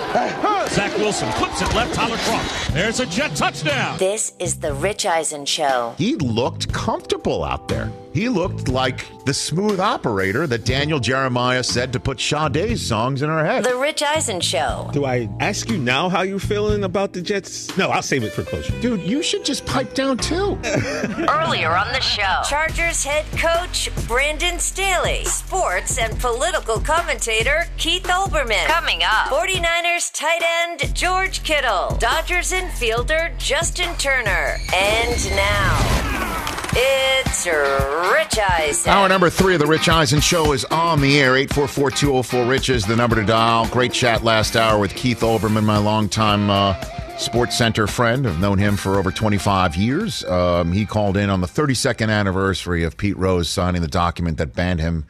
Ah! Zach Wilson flips it left, Tyler Kroft. There's a jet touchdown. This is the Rich Eisen Show. He looked comfortable out there. He looked like the smooth operator that Daniel Jeremiah said to put Sade's songs in her head. The Rich Eisen Show. Do I ask you now how you're feeling about the Jets? No, I'll save it for closure. Dude, you should just pipe down too. Earlier on the show, Chargers head coach Brandon Staley, sports and political commentator Keith Olbermann. Coming up, 49ers tight end George Kittle, Dodgers infielder Justin Turner. And now, it's Rich Eisen. Hour number three of the Rich Eisen Show is on the air. 844-204-RICH is the number to dial. Great chat last hour with Keith Olbermann, my longtime uh, SportsCenter friend. I've known him for over 25 years. Um, he called in on the 32nd anniversary of Pete Rose signing the document that banned him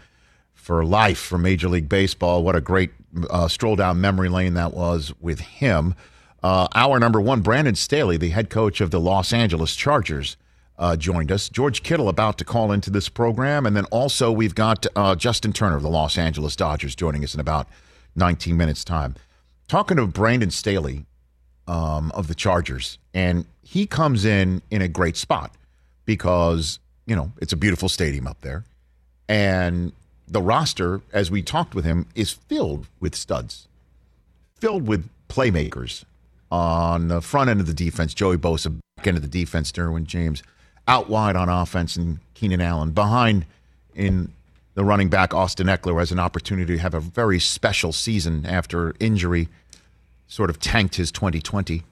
for life from Major League Baseball. What a great uh, stroll down memory lane that was with him. Uh, hour number one, Brandon Staley, the head coach of the Los Angeles Chargers, uh, joined us. George Kittle about to call into this program. And then also we've got uh, Justin Turner of the Los Angeles Dodgers joining us in about 19 minutes' time. Talking to Brandon Staley um, of the Chargers. And he comes in in a great spot because, you know, it's a beautiful stadium up there. And the roster, as we talked with him, is filled with studs, filled with playmakers on the front end of the defense. Joey Bosa, back end of the defense, Derwin James out wide on offense and Keenan Allen. Behind in the running back, Austin Ekeler has an opportunity to have a very special season after injury sort of tanked his 2020.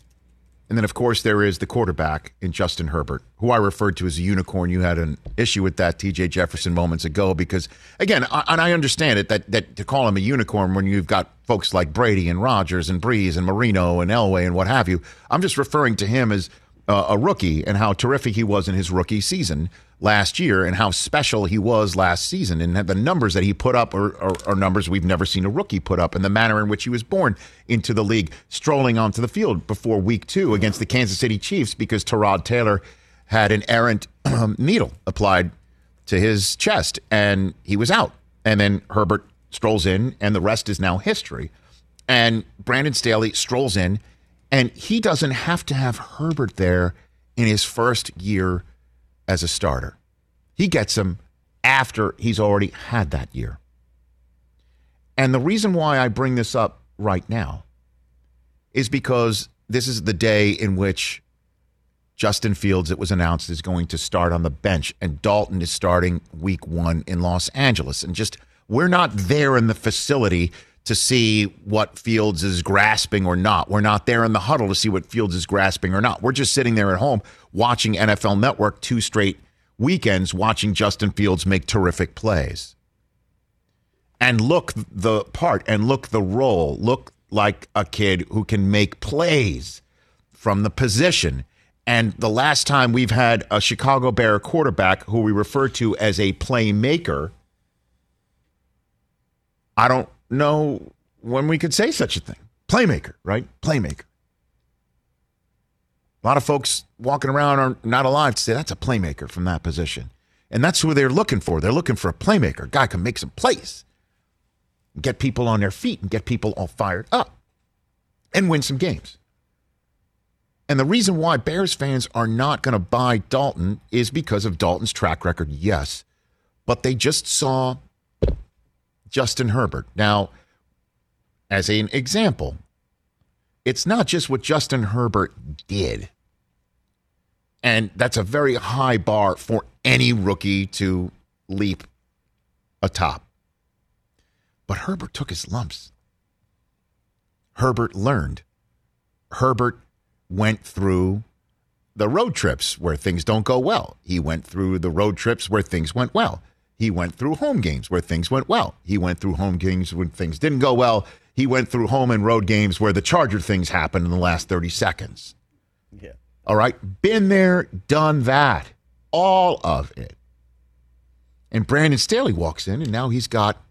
And then, of course, there is the quarterback in Justin Herbert, who I referred to as a unicorn. You had an issue with that, TJ Jefferson, moments ago, because, again, I, and I understand it, that, that to call him a unicorn when you've got folks like Brady and Rodgers and Brees and Marino and Elway and what have you, I'm just referring to him as – uh, a rookie and how terrific he was in his rookie season last year and how special he was last season. And the numbers that he put up are, are, are, numbers we've never seen a rookie put up and the manner in which he was born into the league strolling onto the field before week two against the Kansas City Chiefs because Tyrod Taylor had an errant needle applied to his chest and he was out. And then Herbert strolls in and the rest is now history. And Brandon Staley strolls in and he doesn't have to have Herbert there in his first year as a starter. He gets him after he's already had that year. And the reason why I bring this up right now is because this is the day in which Justin Fields, it was announced, is going to start on the bench, and Dalton is starting week one in Los Angeles. And just, we're not there in the facility to see what Fields is grasping or not. We're not there in the huddle to see what Fields is grasping or not. We're just sitting there at home watching NFL Network two straight weekends, watching Justin Fields make terrific plays. And look the part and look the role. Look like a kid who can make plays from the position. And the last time we've had a Chicago Bear quarterback who we refer to as a playmaker, I don't know when we could say such a thing. Playmaker, right? Playmaker. A lot of folks walking around are not alive to say that's a playmaker from that position. And that's who they're looking for. They're looking for a playmaker, a guy can make some plays, get people on their feet and get people all fired up and win some games. And the reason why Bears fans are not going to buy Dalton is because of Dalton's track record, yes. But they just saw Justin Herbert. Now, as an example, it's not just what Justin Herbert did. And that's a very high bar for any rookie to leap atop. But Herbert took his lumps. Herbert learned. Herbert went through the road trips where things don't go well. He went through the road trips where things went well. He went through home games where things went well. He went through home games when things didn't go well. He went through home and road games where the Charger things happened in the last 30 seconds. Yeah. All right. Been there, done that. All of it. And Brandon Staley walks in, and now he's got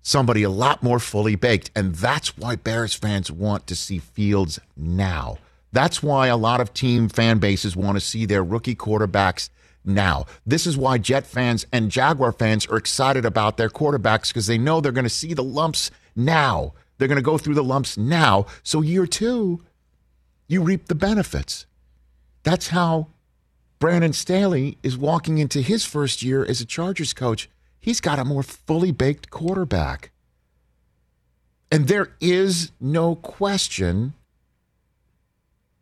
somebody a lot more fully baked. And that's why Bears fans want to see Fields now. That's why a lot of team fan bases want to see their rookie quarterbacks now. This is why Jet fans and Jaguar fans are excited about their quarterbacks because they know they're going to see the lumps now. They're going to go through the lumps now. So, year two, you reap the benefits. That's how Brandon Staley is walking into his first year as a Chargers coach. He's got a more fully baked quarterback. And there is no question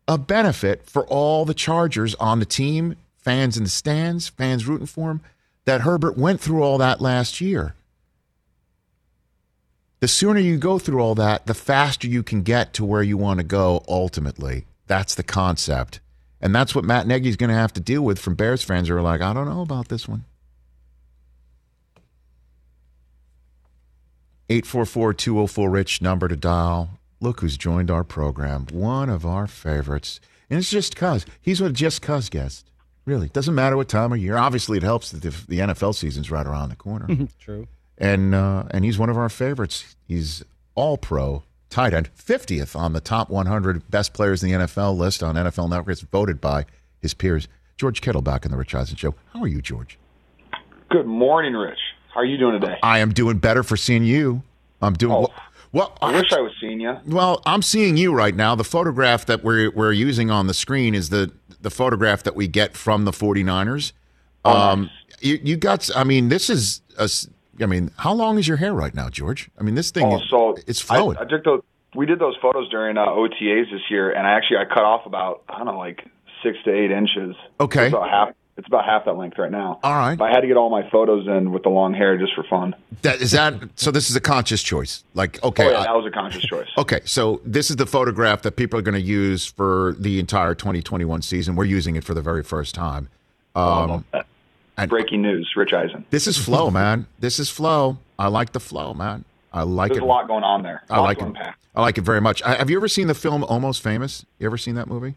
a benefit for all the Chargers on the team, fans in the stands, fans rooting for him, that Herbert went through all that last year. The sooner you go through all that, the faster you can get to where you want to go ultimately. That's the concept. And that's what Matt Nagy's going to have to deal with from Bears fans who are like, I don't know about this one. 844 204 Rich, number to dial. Look who's joined our program. One of our favorites. And it's just cuz. He's a just cuz guest. Really. Doesn't matter what time of year. Obviously, it helps that the, the NFL season's right around the corner. True. and uh, and he's one of our favorites. He's all pro tight end, 50th on the top 100 best players in the NFL list on NFL Network. It's voted by his peers. George Kittle back in the Rich Eisen Show. How are you, George? Good morning, Rich. How are you doing today? I am doing better for seeing you. I'm doing Oh. well. Well I wish I was seeing you. Well, I'm seeing you right now. The photograph that we're we're using on the screen is the the photograph that we get from the 49ers. Oh, Um, you, you got. I mean, this is. A, I mean, how long is your hair right now, George? I mean, this thing. Oh, so it's flowing. I, I took those. We did those photos during uh, OTAs this year, and I actually I cut off about I don't know like six to eight inches. Okay. About half. It's about half that length right now. All right. But I had to get all my photos in with the long hair just for fun. that is that. So this is a conscious choice. Like, okay, oh yeah, I- that was a conscious choice. Okay, so this is the photograph that people are going to use for the entire 2021 season. We're using it for the very first time. Um, and Breaking news: Rich Eisen. this is flow, man. This is flow. I like the flow, man. I like There's it. There's a lot going on there. I like it. unpack. I like it very much. I, have you ever seen the film Almost Famous? You ever seen that movie?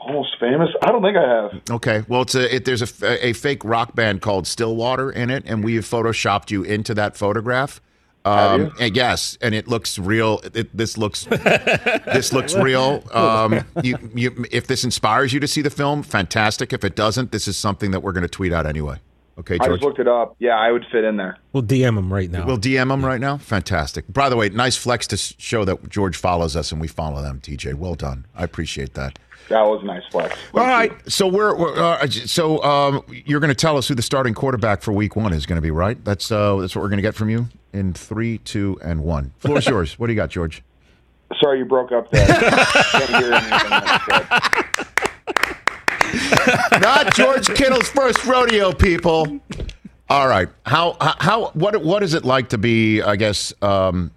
Almost famous. I don't think I have. Okay, well, it's a it, there's a, f- a fake rock band called Stillwater in it, and we have photoshopped you into that photograph. Um, you? and yes, and it looks real. It, this looks this looks real. Um, you, you, if this inspires you to see the film, fantastic. If it doesn't, this is something that we're going to tweet out anyway. Okay, George. I George. just looked it up. Yeah, I would fit in there. We'll DM him right now. We'll DM him right now. Fantastic. By the way, nice flex to show that George follows us and we follow them. TJ, well done. I appreciate that. That was a nice flex. All right. So we're, we're uh, so um, you're going to tell us who the starting quarterback for Week One is going to be, right? That's uh, that's what we're going to get from you in three, two, and one. Floor's yours. What do you got, George? Sorry you broke up there. Not George Kittle's first rodeo, people. All right. How how what what is it like to be? I guess um,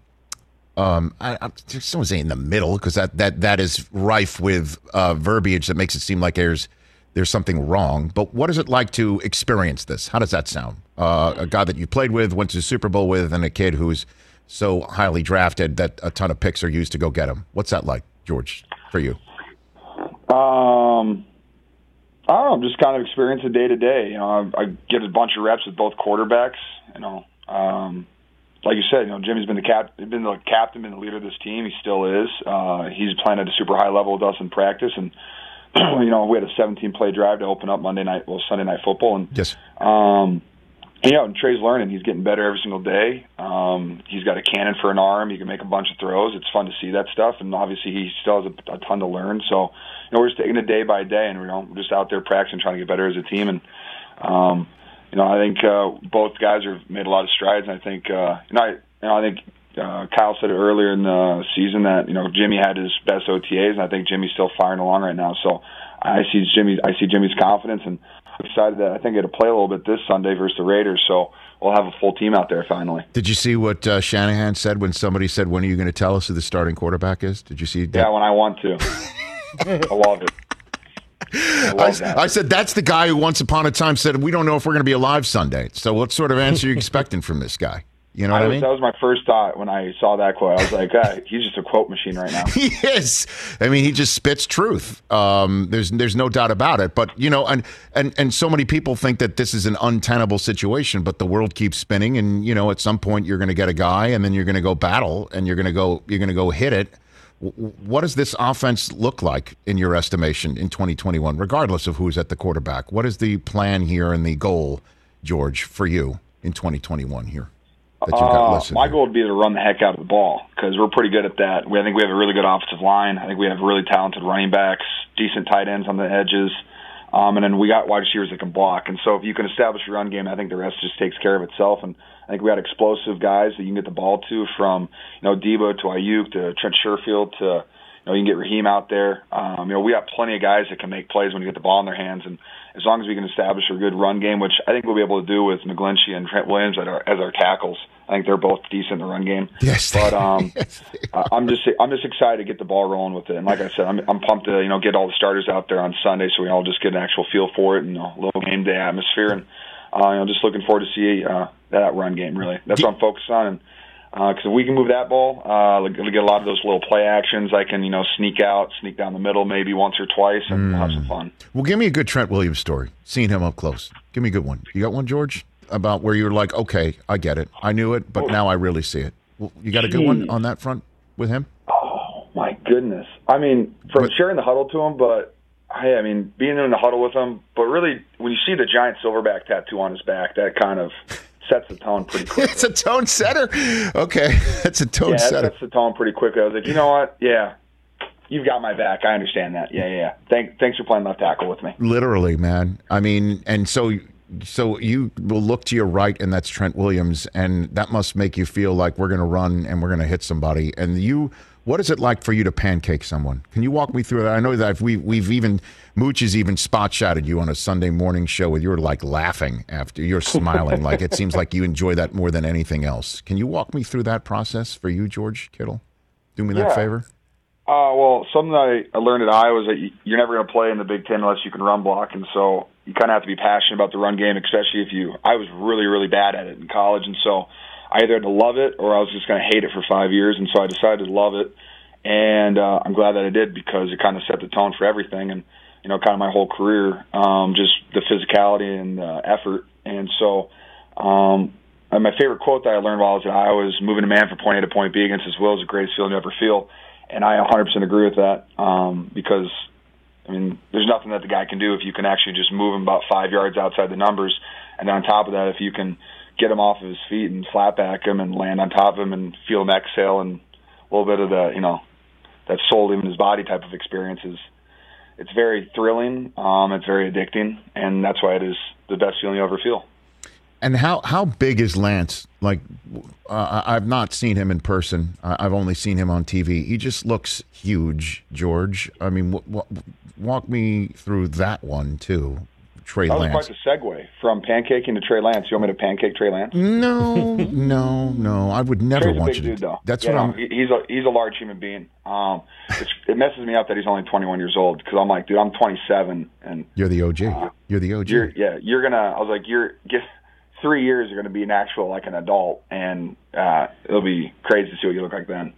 um, I, I someone say in the middle because that that that is rife with uh, verbiage that makes it seem like there's there's something wrong. But what is it like to experience this? How does that sound? Uh, a guy that you played with, went to the Super Bowl with, and a kid who's so highly drafted that a ton of picks are used to go get him. What's that like, George, for you? Um, I don't know. Just kind of experience it day to day. You know, I, I get a bunch of reps with both quarterbacks. You know, um, like you said, you know, Jimmy's been the cap, been the captain, been the leader of this team. He still is. Uh, he's playing at a super high level with us in practice, and you know, we had a 17 play drive to open up Monday night, well, Sunday night football, and Yes. um, and, yeah, and Trey's learning. He's getting better every single day. Um, he's got a cannon for an arm. He can make a bunch of throws. It's fun to see that stuff. And obviously, he still has a, a ton to learn. So, you know, we're just taking it day by day, and you know, we're just out there practicing, trying to get better as a team. And um, you know, I think uh, both guys have made a lot of strides. And I think, uh, you know, I, you know, I think uh, Kyle said it earlier in the season that you know Jimmy had his best OTAs, and I think Jimmy's still firing along right now. So I see Jimmy, I see Jimmy's confidence, and I'm excited that I think it'll play a little bit this Sunday versus the Raiders. So we'll have a full team out there finally. Did you see what uh, Shanahan said when somebody said, "When are you going to tell us who the starting quarterback is?" Did you see? That? Yeah, when I want to. I love it. I, I, I, said that's the guy who once upon a time said we don't know if we're going to be alive Sunday. So what sort of answer are you expecting from this guy? You know what I, was, mean? That was my first thought when I saw that quote. I was like, ah, he's just a quote machine right now. he is. I mean, he just spits truth. Um, there's there's no doubt about it. But you know, and and and so many people think that this is an untenable situation. But the world keeps spinning, and you know, at some point you're going to get a guy, and then you're going to go battle, and you're going to go you're going to go hit it. What does this offense look like in your estimation in 2021, regardless of who's at the quarterback? What is the plan here and the goal, George, for you in 2021 here? that you got uh, My goal would be to run the heck out of the ball because we're pretty good at that. We, I think we have a really good offensive line. I think we have really talented running backs, decent tight ends on the edges, um, and then we got wide receivers that can block. And so if you can establish your run game, I think the rest just takes care of itself. And I think we got explosive guys that you can get the ball to from you know Deebo to Aiyuk to Trent Sherfield to you know, you can get Raheem out there. Um, you know, we got plenty of guys that can make plays when you get the ball in their hands, and as long as we can establish a good run game, which I think we'll be able to do with McGlinchey and Trent Williams as our, as our tackles. I think they're both decent in the run game. Yes, but um, yes, I'm just I'm just excited to get the ball rolling with it. And like I said, I'm I'm pumped to you know get all the starters out there on Sunday, so we all just get an actual feel for it and a little game day atmosphere. And uh, you know, just looking forward to see uh, that run game. Really, that's what I'm focused on. And because uh, if we can move that ball, uh, get a lot of those little play actions. I can, you know, sneak out, sneak down the middle, maybe once or twice, and mm. we'll have some fun. Well, give me a good Trent Williams story. Seeing him up close. Give me a good one. You got one, George, about where you were like, okay, I get it, I knew it, but now I really see it. Well, you got a good one on that front with him? Oh my goodness! I mean, from but, sharing the huddle to him, but I, I mean, being in the huddle with him, but really, when you see the giant silverback tattoo on his back, that kind of sets the tone pretty quickly. it's a tone setter. Okay, that's a tone yeah, setter. Yeah, sets the tone pretty quickly. I was like, you know what? Yeah, you've got my back. I understand that. Yeah, yeah. yeah. Thank, thanks for playing left tackle with me. Literally, man. I mean, and so so you will look to your right, and that's Trent Williams, and that must make you feel like we're going to run and we're going to hit somebody. And you, what is it like for you to pancake someone? Can you walk me through that? I know that we we've even Mooch has even spot shotted you on a Sunday morning show where you're like laughing after you're smiling. like it seems like you enjoy that more than anything else. Can you walk me through that process for you, George Kittle? Do me that favor. Uh, well, something that I learned at Iowa is that you're never going to play in the Big Ten unless you can run block, and so you kind of have to be passionate about the run game, especially if you. I was really, really bad at it in college, and so either to love it or I was just going to hate it for five years, and so I decided to love it, and uh, I'm glad that I did because it kind of set the tone for everything, and you know, kind of my whole career, um, just the physicality and the effort. And so, um, and my favorite quote that I learned while I was at Iowa was moving a man from point A to point B against his will is the greatest feeling you ever feel. And I 100% agree with that um, because, I mean, there's nothing that the guy can do if you can actually just move him about five yards outside the numbers. And on top of that, if you can get him off of his feet and flat back him and land on top of him and feel him exhale and a little bit of the, you know, that soul in his body type of experiences it's very thrilling. Um, it's very addicting, and that's why it is the best feeling you ever feel. And how how big is Lance? Like, uh, I've not seen him in person. I've only seen him on TV. He just looks huge, George. I mean, w- w- walk me through that one too. Trey that Lance. was quite the segue from pancaking to Trey Lance. You want me to pancake Trey Lance? No, no, no. I would never Trey's want a big you dude, to. Though. That's yeah, what I'm. He's a he's a large human being. Um, it messes me up that he's only 21 years old because I'm like, dude, I'm 27, and you're the OG. Uh, you're the OG. You're, yeah, you're gonna. I was like, you're get three years. You're gonna be an actual like an adult, and uh, it'll be crazy to see what you look like then.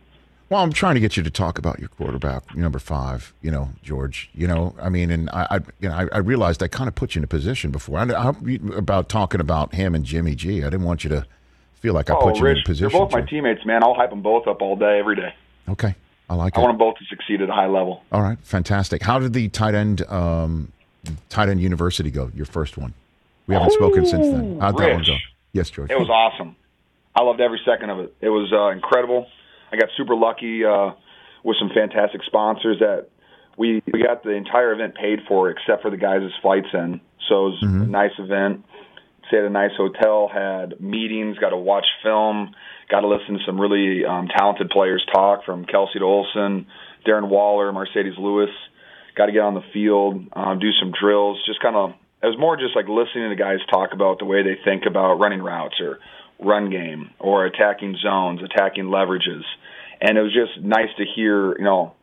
Well, I'm trying to get you to talk about your quarterback, number five. You know, George. You know, I mean, and I, I you know, I, I, realized I kind of put you in a position before. I, I, about talking about him and Jimmy G. I didn't want you to feel like I oh, put you Rich, in a position. They're both my teammates, man. I'll hype them both up all day, every day. Okay, I like it. I it. want them both to succeed at a high level. All right, fantastic. How did the tight end, um, tight end university go? Your first one. We haven't Ooh, spoken since then. How'd Rich, that one go? Yes, George. It was awesome. I loved every second of it. It was uh, incredible. I got super lucky. Uh, with some fantastic sponsors that we we got the entire event paid for except for the guys' flights in. So it was mm-hmm. a nice event. stay at a nice hotel, had meetings, got to watch film, got to listen to some really um, talented players talk from Kelce to Olsen, Darren Waller, Marcedes Lewis. Got to get on the field, um, do some drills. Just kind of, it was more just like listening to guys talk about the way they think about running routes or run game or attacking zones, attacking leverages. And it was just nice to hear, you know,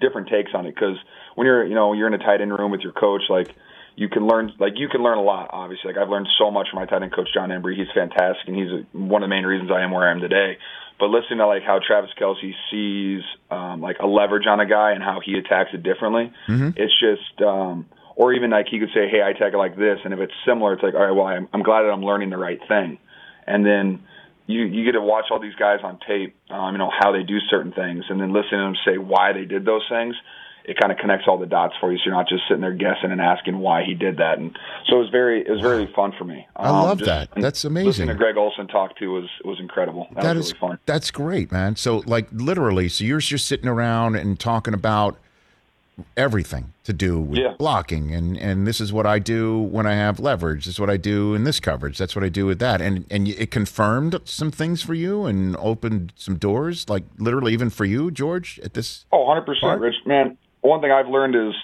different takes on it because when you're, you know, you're in a tight end room with your coach, like you can learn, like you can learn a lot. Obviously, like I've learned so much from my tight end coach Jon Embree. He's fantastic, and he's a, one of the main reasons I am where I am today. But listening to like how Travis Kelce sees um, like a leverage on a guy and how he attacks it differently, mm-hmm. it's just. um or even like he could say, "Hey, I attack it like this," and if it's similar, it's like, "All right, well, I'm, I'm glad that I'm learning the right thing." And then you you get to watch all these guys on tape, um, you know how they do certain things, and then listen to them say why they did those things. It kind of connects all the dots for you, so you're not just sitting there guessing and asking why he did that. And so it was very it was very fun for me. Um, I love that. That's amazing. Listening to Greg Olsen talk to was was incredible. That, that was is, really fun. That's great, man. So like literally, so you're just sitting around and talking about everything to do with yeah. blocking. And and this is what I do when I have leverage. This is what I do in this coverage. That's what I do with that. And and it confirmed some things for you and opened some doors like literally even for you George at this Oh 100% part? Rich. Man one thing I've learned is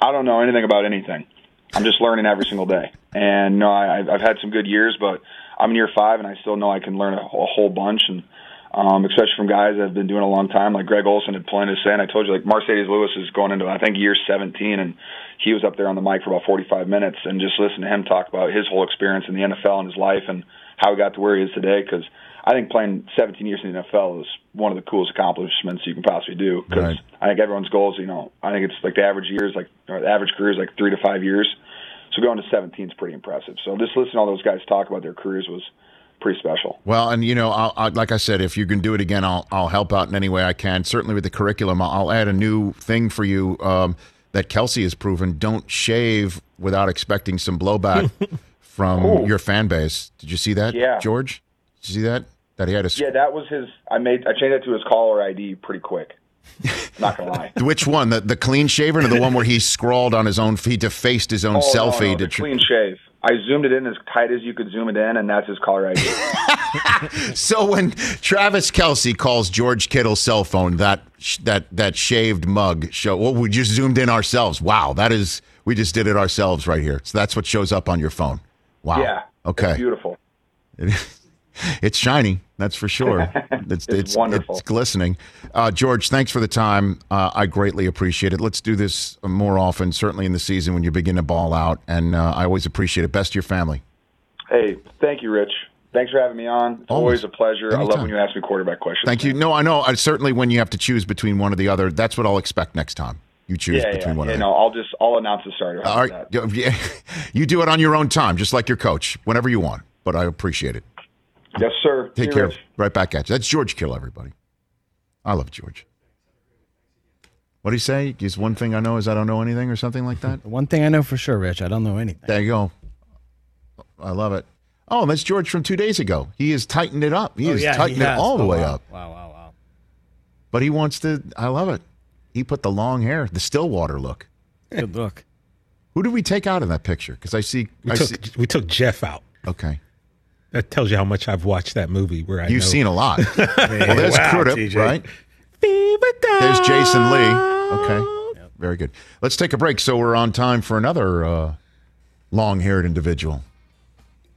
I don't know anything about anything. I'm just learning every single day. And know I I've had some good years but I'm in year 5 and I still know I can learn a, a whole bunch. And um, especially from guys that have been doing a long time. Like Greg Olsen had plenty to say, and I told you, like Marcedes Lewis is going into I think year 17, and he was up there on the mic for about 45 minutes, and just listen to him talk about his whole experience in the NFL and his life and how he got to where he is today. Because I think playing 17 years in the NFL is one of the coolest accomplishments you can possibly do. Because right. I think everyone's goal is, you know, I think it's like the average years, like or the average career is like three to five years. So going to 17 is pretty impressive. So just listening to all those guys talk about their careers was pretty special. Well, and you know, I'll, I'll, like I said, if you can do it again, I'll I'll help out in any way I can. Certainly with the curriculum, I'll add a new thing for you um, that Kelce has proven: don't shave without expecting some blowback from Ooh. your fan base. Did you see that, yeah. George? Did you see that? That he had a yeah, that was his. I made I changed that to his caller ID pretty quick. Not gonna lie. Which one? The the clean shaven or the one where he scrawled on his own? He defaced his own oh, selfie. No, no, the clean shave. I zoomed it in as tight as you could zoom it in, and that's his caller ID. so when Travis Kelce calls George Kittle's cell phone that that that shaved mug show, well, we just zoomed in ourselves. Wow, that is we just did it ourselves right here. So that's what shows up on your phone. Wow. Yeah. Okay. beautiful. It's shiny. That's for sure. It's it's, it's wonderful. It's glistening. Uh, George, thanks for the time. Uh, I greatly appreciate it. Let's do this more often. Certainly in the season when you begin to ball out, and uh, I always appreciate it. Best to your family. Hey, thank you, Rich. Thanks for having me on. It's always, always a pleasure. Anytime. I love when you ask me quarterback questions. Thank you. No, I know. I, certainly, when you have to choose between one or the other, that's what I'll expect next time. You choose yeah, between yeah, one. Yeah, or no, I'll just I'll announce the starter. All right, yeah, you do it on your own time, just like your coach, whenever you want. But I appreciate it. Yes, sir. Take care. Rich. Right back at you. That's George Kill, everybody. I love George. What do you say? Is one thing I know is I don't know anything or something like that? one thing I know for sure, Rich, I don't know anything. There you go. I love it. Oh, that's George from two days ago. He has tightened it up. He oh, has yeah, tightened he it all the oh, way wow. up. Wow, wow, wow. But he wants to. I love it. He put the long hair, the Stillwater look. Good look. Who did we take out in that picture? Because I see. We I took see, we took Jeff out. Okay. That tells you how much I've watched that movie. Where I you've know. seen a lot. well, there's wow, Crudup, TJ. right? There's Jason Lee. Okay, yep. very good. Let's take a break so we're on time for another uh, long-haired individual,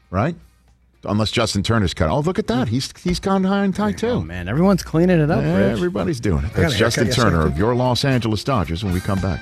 right? Unless Justin Turner's cut. Oh, look at that. He's he's gone high and tight too. Oh man, everyone's cleaning it up. Yeah, everybody's doing it. That's Justin Turner of your Los Angeles Dodgers when we come back.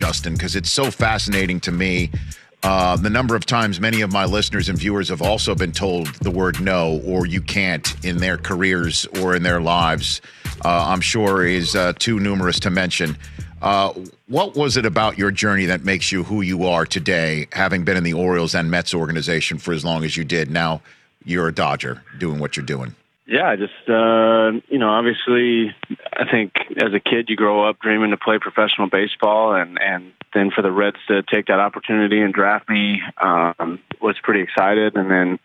Justin, because it's so fascinating to me. Uh, the number of times many of my listeners and viewers have also been told the word no or you can't in their careers or in their lives, uh, I'm sure is uh, too numerous to mention. Uh, what was it about your journey that makes you who you are today, having been in the Orioles and Mets organization for as long as you did? Now you're a Dodger doing what you're doing. Yeah, just uh, you know, obviously, I think as a kid you grow up dreaming to play professional baseball, and and then for the Reds to take that opportunity and draft me um, was pretty excited. And then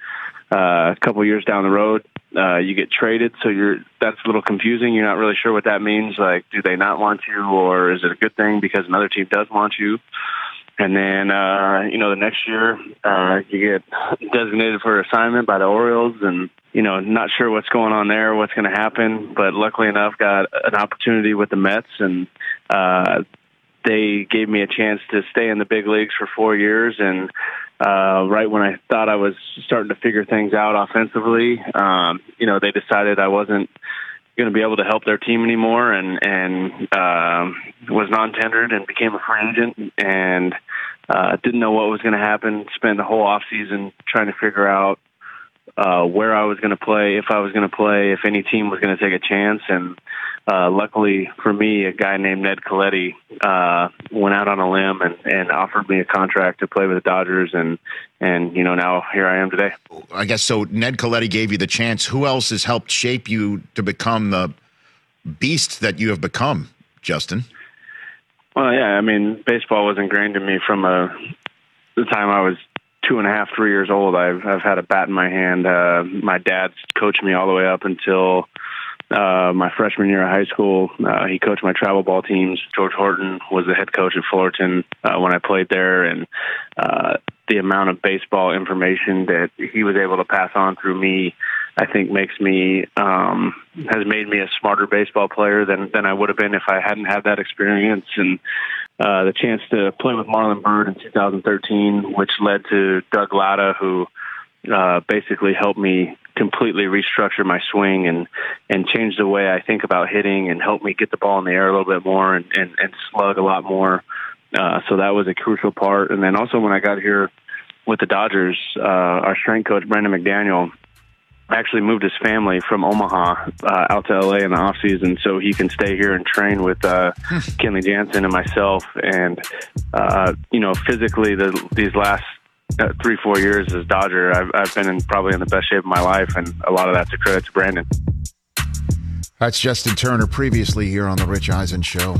uh, a couple years down the road, uh, you get traded, so you're that's a little confusing. You're not really sure what that means. Like, do they not want you, or is it a good thing because another team does want you? And then, uh, you know, the next year, uh, you get designated for assignment by the Orioles and, you know, not sure what's going on there, what's going to happen. But luckily enough, got an opportunity with the Mets and, uh, they gave me a chance to stay in the big leagues for four years. And, uh, right when I thought I was starting to figure things out offensively, um, you know, they decided I wasn't, going to be able to help their team anymore and and um, was non-tendered and became a free agent and uh, didn't know what was going to happen. Spent the whole off season trying to figure out uh, where I was going to play, if I was going to play, if any team was going to take a chance. And uh, luckily for me, a guy named Ned Colletti uh, went out on a limb and, and offered me a contract to play with the Dodgers. And, and, you know, now here I am today. I guess so. Ned Colletti gave you the chance. Who else has helped shape you to become the beast that you have become, Justin? Well, yeah, I mean, baseball was ingrained in me from a, the time I was two and a half, three years old. I've I've had a bat in my hand. Uh, my dad's coached me all the way up until uh, my freshman year of high school. Uh, he coached my travel ball teams. George Horton was the head coach at Fullerton uh, when I played there, and uh, the amount of baseball information that he was able to pass on through me, I think makes me um, has made me a smarter baseball player than than I would have been if I hadn't had that experience and uh, the chance to play with Marlon Byrd in 2013, which led to Doug Latta, who uh, basically helped me completely restructure my swing and and change the way I think about hitting and help me get the ball in the air a little bit more and and, and slug a lot more. Uh, so that was a crucial part. And then also when I got here with the Dodgers, uh, our strength coach Brandon McDaniel actually moved his family from Omaha uh, out to LA in the off season so he can stay here and train with uh, Kenley Jansen and myself. And uh, you know, physically, the, these last uh, three four years as Dodger, I've, I've been in probably in the best shape of my life, and a lot of that's a credit to Brandon. That's Justin Turner previously here on the Rich Eisen Show.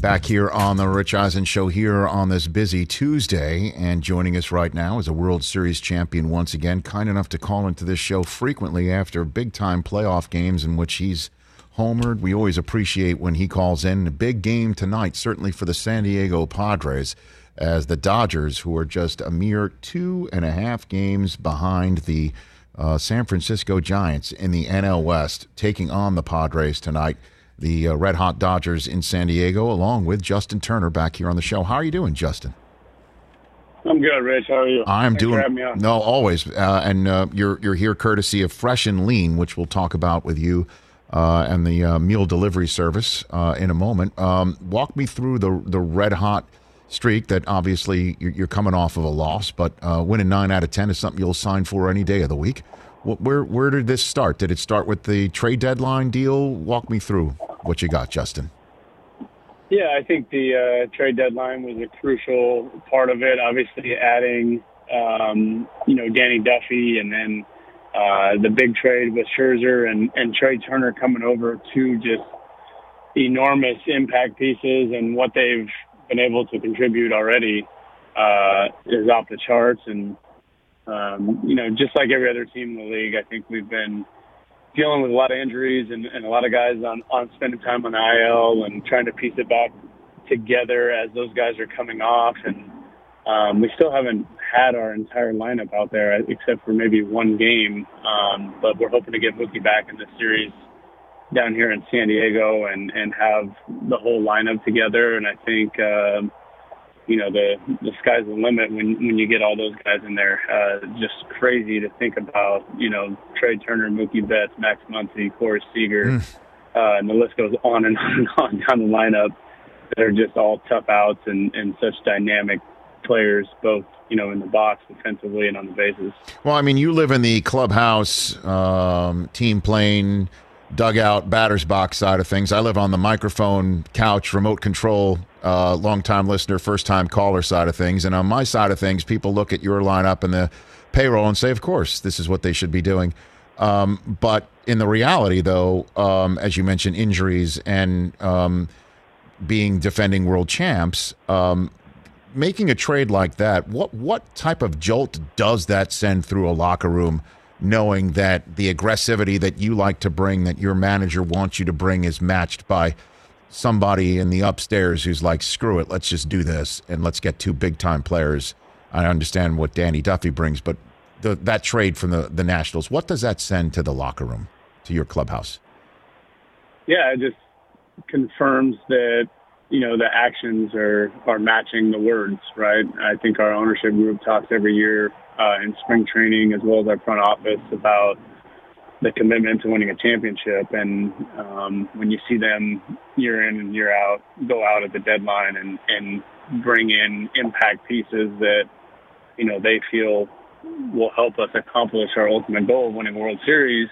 Back here on the Rich Eisen Show here on this busy Tuesday, and joining us right now is a World Series champion once again, kind enough to call into this show frequently after big time playoff games in which he's homered. We always appreciate when he calls in. A big game tonight, certainly for the San Diego Padres, as the Dodgers, who are just a mere two and a half games behind the uh, San Francisco Giants in the NL West, taking on the Padres tonight the uh, Red Hot Dodgers in San Diego, along with Justin Turner back here on the show. How are you doing, Justin? I'm good, Rich. How are you? I'm Thanks doing having me on. no always, uh, and uh, you're you're here courtesy of Fresh and Lean, which we'll talk about with you uh, and the uh, meal delivery service uh, in a moment. Um, walk me through the the red hot streak that obviously you're, you're coming off of a loss, but uh, winning nine out of ten is something you'll sign for any day of the week. Wh- Where where did this start? Did it start with the trade deadline deal? Walk me through what you got, Justin. Yeah, I think the uh, trade deadline was a crucial part of it. Obviously, adding um, you know Danny Duffy, and then uh, the big trade with Scherzer and and Trea Turner coming over, to just enormous impact pieces, and what they've been able to contribute already uh, is off the charts. And um, you know, just like every other team in the league, I think we've been dealing with a lot of injuries and, and a lot of guys on, on spending time on IL and trying to piece it back together as those guys are coming off. And um, we still haven't had our entire lineup out there except for maybe one game. Um, but we're hoping to get Mookie back in this series down here in San Diego and, and have the whole lineup together. And I think, uh, you know, the, the sky's the limit when, when you get all those guys in there. Uh, just crazy to think about, you know, Trea Turner, Mookie Betts, Max Muncy, Corey Seager, uh, and the list goes on and on and on down the lineup. They're just all tough outs and, and such dynamic players, both, you know, in the box defensively and on the bases. Well, I mean, you live in the clubhouse, um, team plane, dugout, batter's box side of things. I live on the microphone, couch, remote control, uh, long-time listener, first-time caller side of things. And on my side of things, people look at your lineup and the payroll and say, of course, this is what they should be doing. Um, but in the reality, though, um, as you mentioned, injuries and um, being defending world champs, um, making a trade like that, what what type of jolt does that send through a locker room, knowing that the aggressivity that you like to bring, that your manager wants you to bring, is matched by somebody in the upstairs who's like, screw it, let's just do this and let's get two big time players. I understand what Danny Duffy brings, but the, that trade from the, the Nationals, what does that send to the locker room, to your clubhouse? Yeah, it just confirms that you know the actions are are matching the words, right? I think our ownership group talks every year uh, in spring training as well as our front office about the commitment to winning a championship, and um, when you see them year in and year out go out at the deadline and and bring in impact pieces that you know they feel will help us accomplish our ultimate goal of winning World Series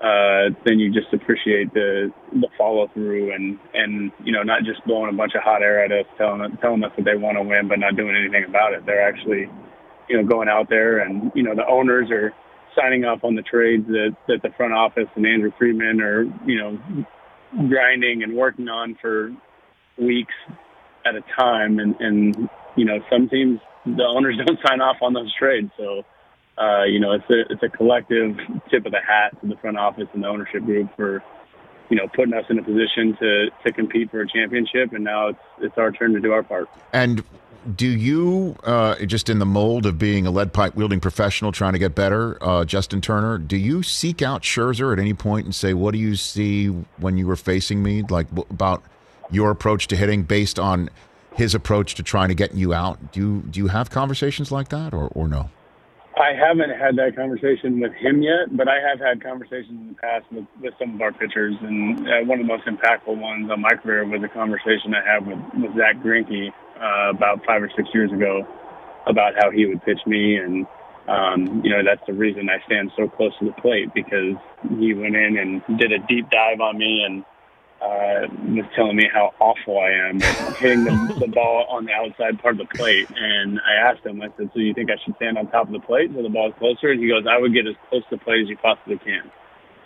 uh, then you just appreciate the the follow through and and you know not just blowing a bunch of hot air at us, telling telling us that they want to win, but not doing anything about it. They're actually you know going out there and you know the owners are signing up on the trades that that the front office and Andrew Friedman are you know grinding and working on for weeks at a time, and and you know some teams the owners don't sign off on those trades, so uh, you know, it's a it's a collective tip of the hat to the front office and the ownership group for, you know, putting us in a position to to compete for a championship, and now it's it's our turn to do our part. And do you, uh, just in the mold of being a lead pipe wielding professional trying to get better, uh, Justin Turner, do you seek out Scherzer at any point and say, "What do you see when you were facing me?" Like w- about your approach to hitting based on his approach to trying to get you out. Do you do you have conversations like that, or or no? I haven't had that conversation with him yet, but I have had conversations in the past with, with some of our pitchers, and uh, one of the most impactful ones on my career was a conversation I had with, with Zack Greinke uh, about five or six years ago about how he would pitch me, and um, you know that's the reason I stand so close to the plate because he went in and did a deep dive on me and uh, was telling me how awful I am hitting the, the ball on the outside part of the plate. And I asked him, I said, so you think I should stand on top of the plate so the ball's closer? And he goes, I would get as close to the plate as you possibly can.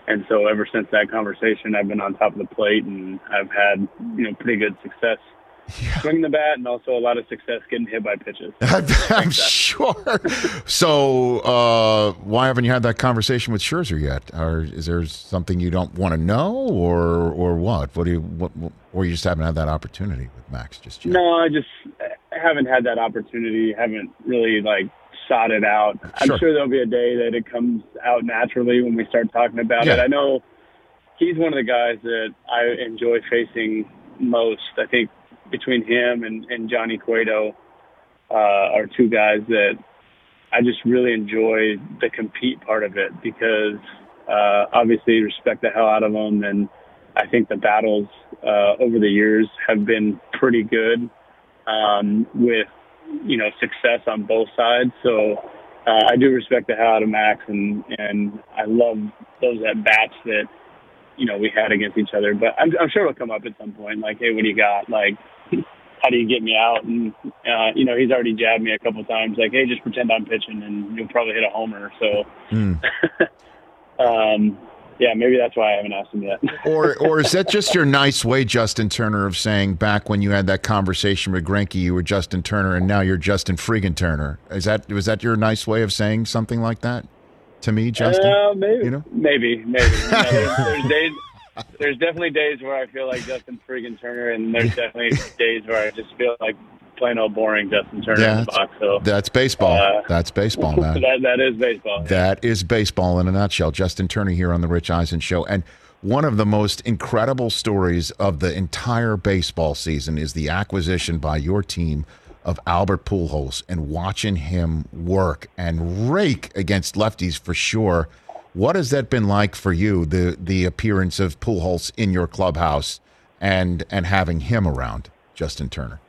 And so ever since that conversation, I've been on top of the plate and I've had, you know, pretty good success swinging the bat and also a lot of success getting hit by pitches. I'm sure. so, uh, why haven't you had that conversation with Scherzer yet? Or is there something you don't want to know, or or what? What do you what, or you just haven't had that opportunity with Max just yet? No, I just haven't had that opportunity. Haven't really like sought it out. Sure. I'm sure there'll be a day that it comes out naturally when we start talking about it. I know he's one of the guys that I enjoy facing most. I think between him and, and Johnny Cueto uh, are two guys that I just really enjoy the compete part of it because uh, obviously respect the hell out of them, and I think the battles uh, over the years have been pretty good um, with you know success on both sides. So uh, I do respect the hell out of Max, and and I love those at bats that you know we had against each other. But I'm, I'm sure it'll come up at some point. Like, hey, what do you got? Like, how do you get me out? And uh, you know, he's already jabbed me a couple times. Like, hey, just pretend I'm pitching, and you'll probably hit a homer. So. Mm. um, yeah, maybe that's why I haven't asked him yet. or or is that just your nice way, Justin Turner, of saying back when you had that conversation with Greinke, you were Justin Turner, and now you're Justin Friggin Turner? Is that was that your nice way of saying something like that to me, Justin? Uh, maybe, You know? maybe, maybe. You know, there's, there's days. There's definitely days where I feel like Justin Friggin Turner, and there's definitely days where I just feel like plain old boring Justin Turner Yeah, in the box. So That's baseball. Uh, That's baseball, man. that that is baseball. That is baseball in a nutshell. Justin Turner here on the Rich Eisen Show. And one of the most incredible stories of the entire baseball season is the acquisition by your team of Albert Pujols and watching him work and rake against lefties for sure. What has that been like for you, the the appearance of Pujols in your clubhouse and and having him around, Justin Turner?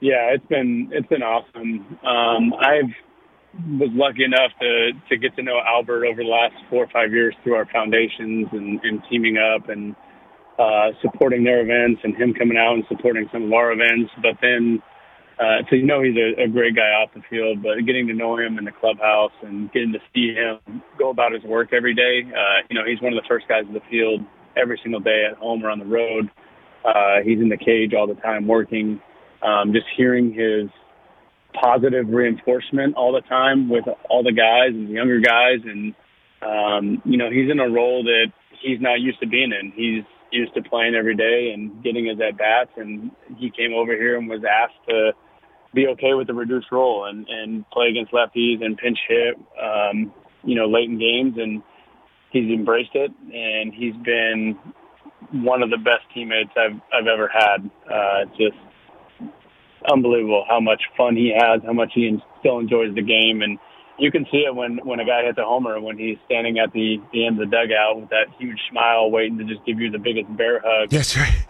Yeah, it's been it's been awesome. Um, I've was lucky enough to to get to know Albert over the last four or five years through our foundations and, and teaming up and uh, supporting their events and him coming out and supporting some of our events. But then, uh, so you know he's a, a great guy off the field, but getting to know him in the clubhouse and getting to see him go about his work every day. Uh, you know, he's one of the first guys in the field every single day at home or on the road. Uh, he's in the cage all the time working. Um, just hearing his positive reinforcement all the time with all the guys and the younger guys, and um, you know he's in a role that he's not used to being in. He's used to playing every day and getting his at bats, and he came over here and was asked to be okay with the reduced role and and play against lefties and pinch hit, um, you know, late in games, and he's embraced it, and he's been one of the best teammates I've I've ever had. Uh, just unbelievable how much fun he has, how much he still enjoys the game, and you can see it when when a guy hits a homer when he's standing at the the end of the dugout with that huge smile, waiting to just give you the biggest bear hug. Yes, right.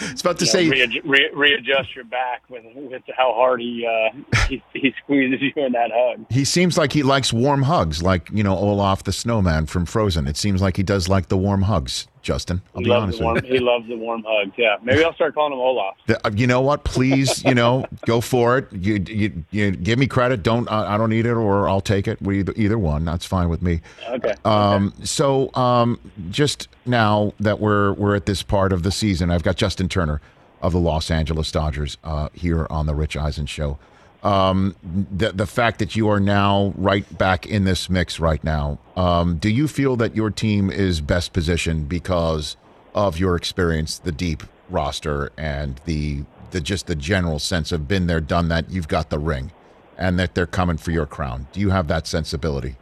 It's about to You say know, readju- re- readjust your back with with how hard he uh, he, he squeezes you in that hug. He seems like he likes warm hugs, like you know Olaf the snowman from Frozen. It seems like he does like the warm hugs, Justin. I'll He be honest warm. with you. He loves the warm hugs. Yeah, maybe I'll start calling him Olaf. Uh, you know what? Please, you know, go for it. You, you, you give me credit. Don't I, I don't need it, or I'll take it. We either, either one. That's fine with me. Okay. Um, so um, just now that we're we're at this part of the season, I've got Justin Turner of the Los Angeles Dodgers uh, here on the Rich Eisen Show. Um, the the fact that you are now right back in this mix right now, um, do you feel that your team is best positioned because of your experience, the deep roster, and the the just the general sense of been there, done that? You've got the ring, and that they're coming for your crown. Do you have that sensibility,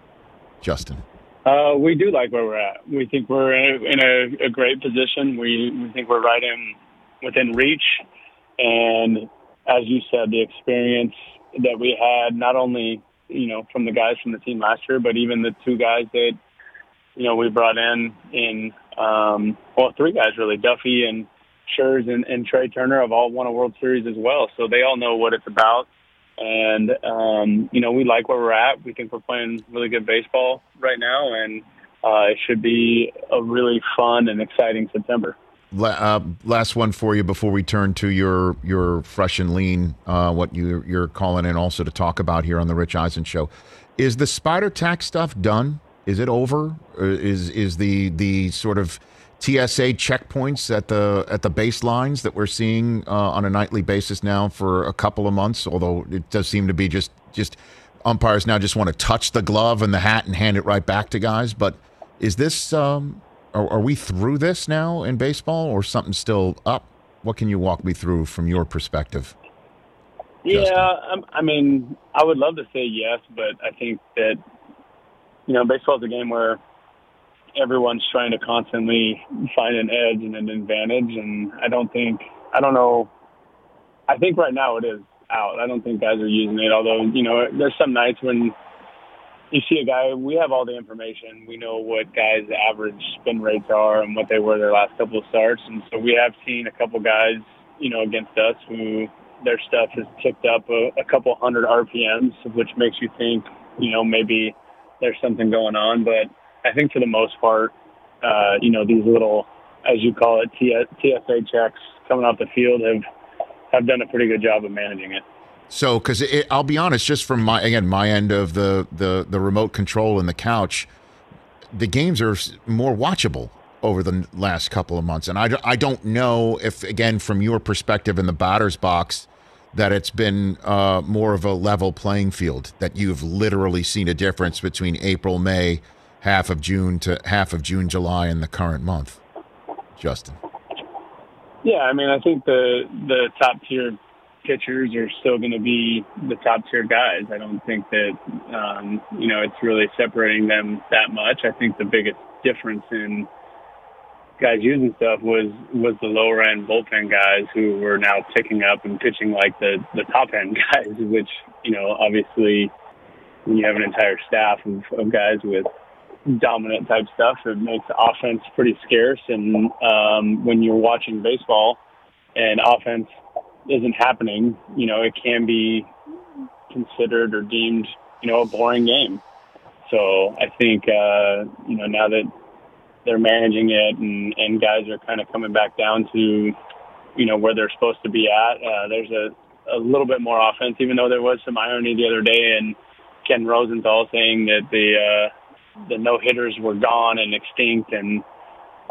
Justin? Uh, we do like where we're at. We think we're in a, a great position. We we think we're right in within reach, and as you said, the experience that we had not only you know from the guys from the team last year, but even the two guys that you know we brought in in um, well three guys really Duffy and Scherzer and, and Trea Turner have all won a World Series as well, so they all know what it's about. And um, you know we like where we're at. We think we're playing really good baseball right now, and uh, it should be a really fun and exciting September. Uh, last one for you before we turn to your your fresh and lean, uh, what you you're calling in also to talk about here on the Rich Eisen show. Is the spider tax stuff done? Is it over? Or is is the the sort of TSA checkpoints at the at the baselines that we're seeing uh, on a nightly basis now for a couple of months? Although it does seem to be just just umpires now just want to touch the glove and the hat and hand it right back to guys. But is this um, are, are we through this now in baseball, or something still up? What can you walk me through from your perspective? Yeah, I mean, I would love to say yes, but I think that you know, baseball is a game where everyone's trying to constantly find an edge and an advantage, and I don't think I don't know. I think right now it is out. I don't think guys are using it. Although you know, there's some nights when you see a guy. We have all the information. We know what guys' average spin rates are and what they were their last couple of starts, and so we have seen a couple guys, you know, against us who their stuff has ticked up a, a couple hundred RPMs, which makes you think, you know, maybe there's something going on. But I think for the most part, uh, you know, these little, as you call it, TSA checks coming off the field have have done a pretty good job of managing it. So, because I'll be honest, just from my again my end of the the the remote control and the couch, the games are more watchable over the last couple of months, and I I don't know if again from your perspective in the batter's box that it's been uh, more of a level playing field that you've literally seen a difference between April, May, half of June to half of June, July, and the current month. Justin. Yeah, I mean, I think the the top tier pitchers are still going to be the top tier guys. I don't think that um, you know it's really separating them that much. I think the biggest difference in guys using stuff was was the lower end bullpen guys who were now picking up and pitching like the the top end guys, which you know obviously when you have an entire staff of, of guys with dominant type stuff. It makes offense pretty scarce. And um, when you're watching baseball and offense isn't happening, you know, it can be considered or deemed, you know, a boring game. So I think, uh, you know, now that they're managing it and, and guys are kind of coming back down to, you know, where they're supposed to be at, uh, there's a, a little bit more offense, even though there was some irony the other day and Ken Rosenthal saying that the, uh, the no hitters were gone and extinct, and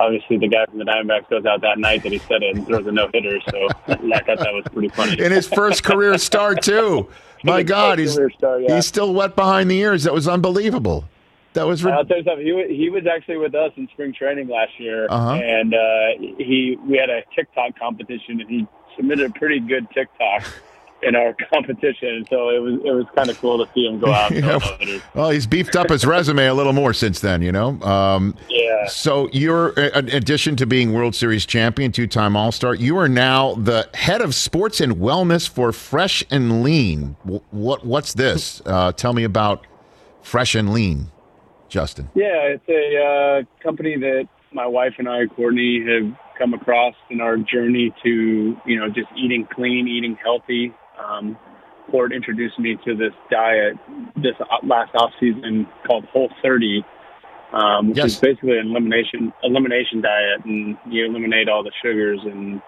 obviously the guy from the Diamondbacks goes out that night that he said it and throws a no hitter. So I thought that was pretty funny. In his first career start too. My God, he's start, yeah. he's still wet behind the ears. That was unbelievable. That was. I'll tell you something. He he was actually with us in spring training last year, uh-huh. and uh, he we had a TikTok competition, and he submitted a pretty good TikTok in our competition. So it was it was kind of cool to see him go out. yeah. Well, he's beefed up his resume a little more since then, you know. Um, yeah. So you're, in addition to being World Series champion, two-time All-Star, you are now the head of sports and wellness for Fresh and Lean. What what's this? Uh, tell me about Fresh and Lean, Justin. Yeah, it's a uh, company that my wife and I, Courtney, have come across in our journey to you know just eating clean, eating healthy um, Ford introduced me to this diet this last off season called Whole 30, um, which yes. is basically an elimination elimination diet, and you eliminate all the sugars and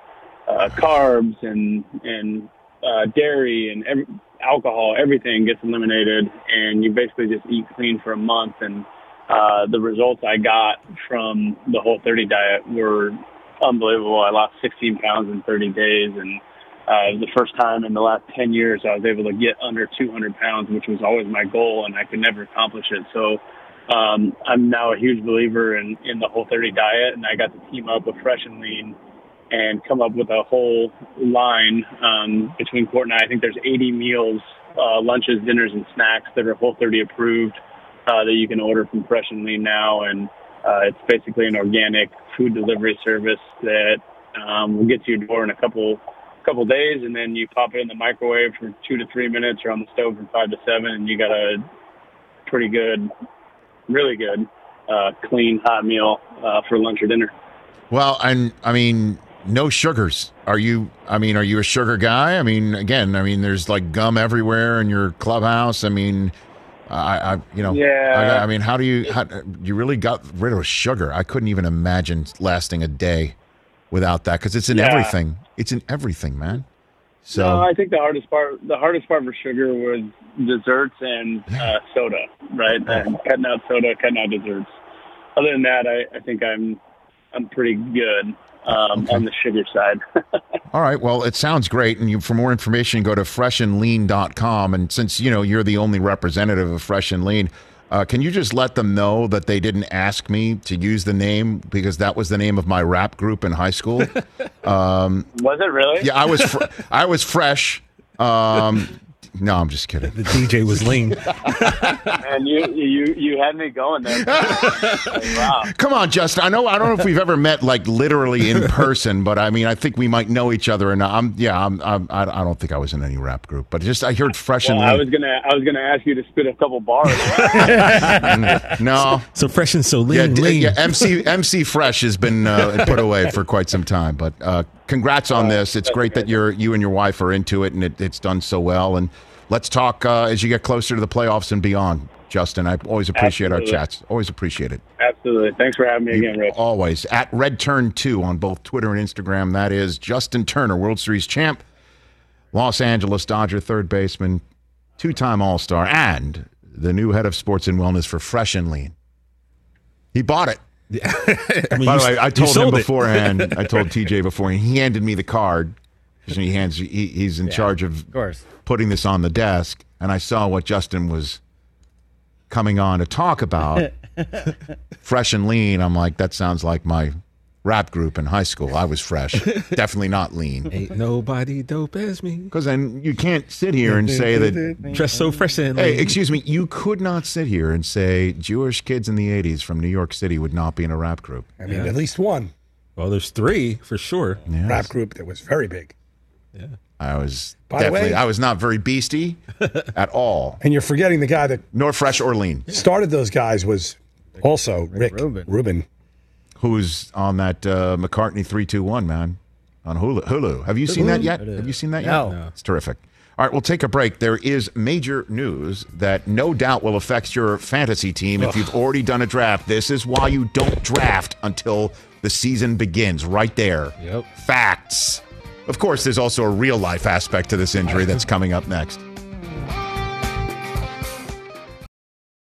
uh, carbs and and uh, dairy and every, alcohol. Everything gets eliminated, and you basically just eat clean for a month. And uh, the results I got from the Whole 30 diet were unbelievable. I lost 16 pounds in 30 days, and uh, the first time in the last 10 years I was able to get under 200 pounds, which was always my goal, and I could never accomplish it. So um, I'm now a huge believer in, in the Whole 30 diet, and I got to team up with Fresh and Lean and come up with a whole line um, between Court and I. I think there's 80 meals, uh, lunches, dinners, and snacks that are Whole 30 approved uh, that you can order from Fresh and Lean now, and uh, it's basically an organic food delivery service that um, will get to your door in a couple couple days, and then you pop it in the microwave for two to three minutes, or on the stove for five to seven, and you got a pretty good, really good, uh, clean hot meal uh, for lunch or dinner. Well, and I mean, no sugars. Are you? I mean, are you a sugar guy? I mean, again, I mean, there's like gum everywhere in your clubhouse. I mean. I, I, you know, yeah. I, I mean, how do you, how, you really got rid of sugar? I couldn't even imagine lasting a day without that because it's in yeah. everything. It's in everything, man. So no, I think the hardest part, the hardest part for sugar was desserts and uh, soda, right? And cutting out soda, cutting out desserts. Other than that, I, I think I'm I'm pretty good um, okay. on the sugar side. All right. Well, it sounds great. And you, for more information, go to freshandlean.com. And since you know you're the only representative of Fresh and Lean, uh, can you just let them know that they didn't ask me to use the name because that was the name of my rap group in high school? Um, was it really? Yeah, I was. Fr- I was fresh. Um, No, I'm just kidding. The DJ was lean. And you you you had me going there. Like, wow. Come on, Justin. I know. I don't know if we've ever met like literally in person, but I mean, I think we might know each other. And I'm, yeah, I'm, I'm I I don't think I was in any rap group, but just I heard fresh Well, and I was gonna I was gonna ask you to spit a couple bars. no. So fresh and so lean. Yeah, lean. yeah, MC MC Fresh has been uh, put away for quite some time, but uh, congrats on this. It's great that you're you and your wife are into it, and it, it's done so well. And let's talk uh, as you get closer to the playoffs and beyond, Justin. I always appreciate Absolutely. our chats. Always appreciate it. Absolutely. Thanks for having me You- again, Rich. Always at Red Turn Two on both Twitter and Instagram. That is Justin Turner, World Series champ, Los Angeles Dodger third baseman, two-time All Star, and the new head of sports and wellness for Fresh and Lean. He bought it. I mean, By the way, I told him beforehand. I told TJ beforehand. He handed me the card. He hands. He, he's in charge of, Of course. putting this on the desk, and I saw what Justin was coming on to talk about. fresh and lean. I'm like, that sounds like my rap group in high school. I was fresh, definitely not lean. Ain't nobody dope as me. Because then you can't sit here and say that. Dressed so fresh and Hey, excuse me. You could not sit here and say Jewish kids in the '80s from New York City would not be in a rap group. I mean, at least one Well, there's three for sure. Yes. rap group that was very big. Yeah. I was By the definitely. way- I was not very beastie at all, And you're forgetting the guy that nor fresh or lean. started those guys was also Rick, Rubin. Rubin. Who's on that uh, McCartney three two one man on Hulu? Hulu. Have you seen that yet? Have you seen that No. yet? No. It's terrific. All right, we'll take a break. There is major news that no doubt will affect your fantasy team if you've already done a draft. This is why you don't draft until the season begins. Right there. Yep. Facts. Of course, there's also a real life aspect to this injury that's coming up next.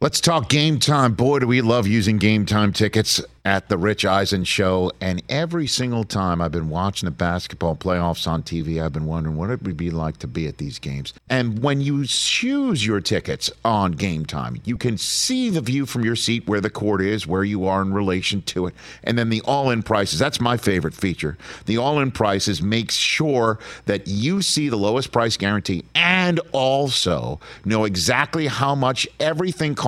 Let's talk game time. Boy, do we love using game time tickets at the Rich Eisen show. And every single time I've been watching the basketball playoffs on TV, I've been wondering what it would be like to be at these games. And when you choose your tickets on game time, you can see the view from your seat where the court is, where you are in relation to it. And then the all in prices. That's my favorite feature. The all in prices makes sure that you see the lowest price guarantee and also know exactly how much everything costs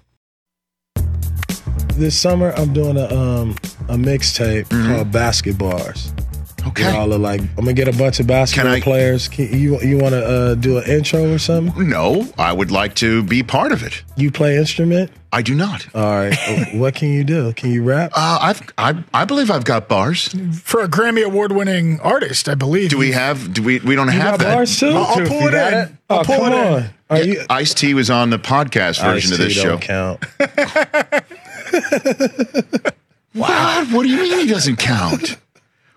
This summer, I'm doing a um a mixtape called Basketbars. Okay. Where all of like, I'm gonna get a bunch of basketball I- players. Can, you you want to uh, do an intro or something? No, I would like to be part of it. You play instrument? I do not. All right. what can you do? Can you rap? Uh, I've, I, I believe I've got bars. For a Grammy award winning artist, I believe. Do we have? Do we? We don't You have got that. bars too? I'll, I'll pull it in. I'll Oh, pull come it in. Are you? Ice T was on the podcast version of this Ice-T show. don't count. What? What do you mean he doesn't count?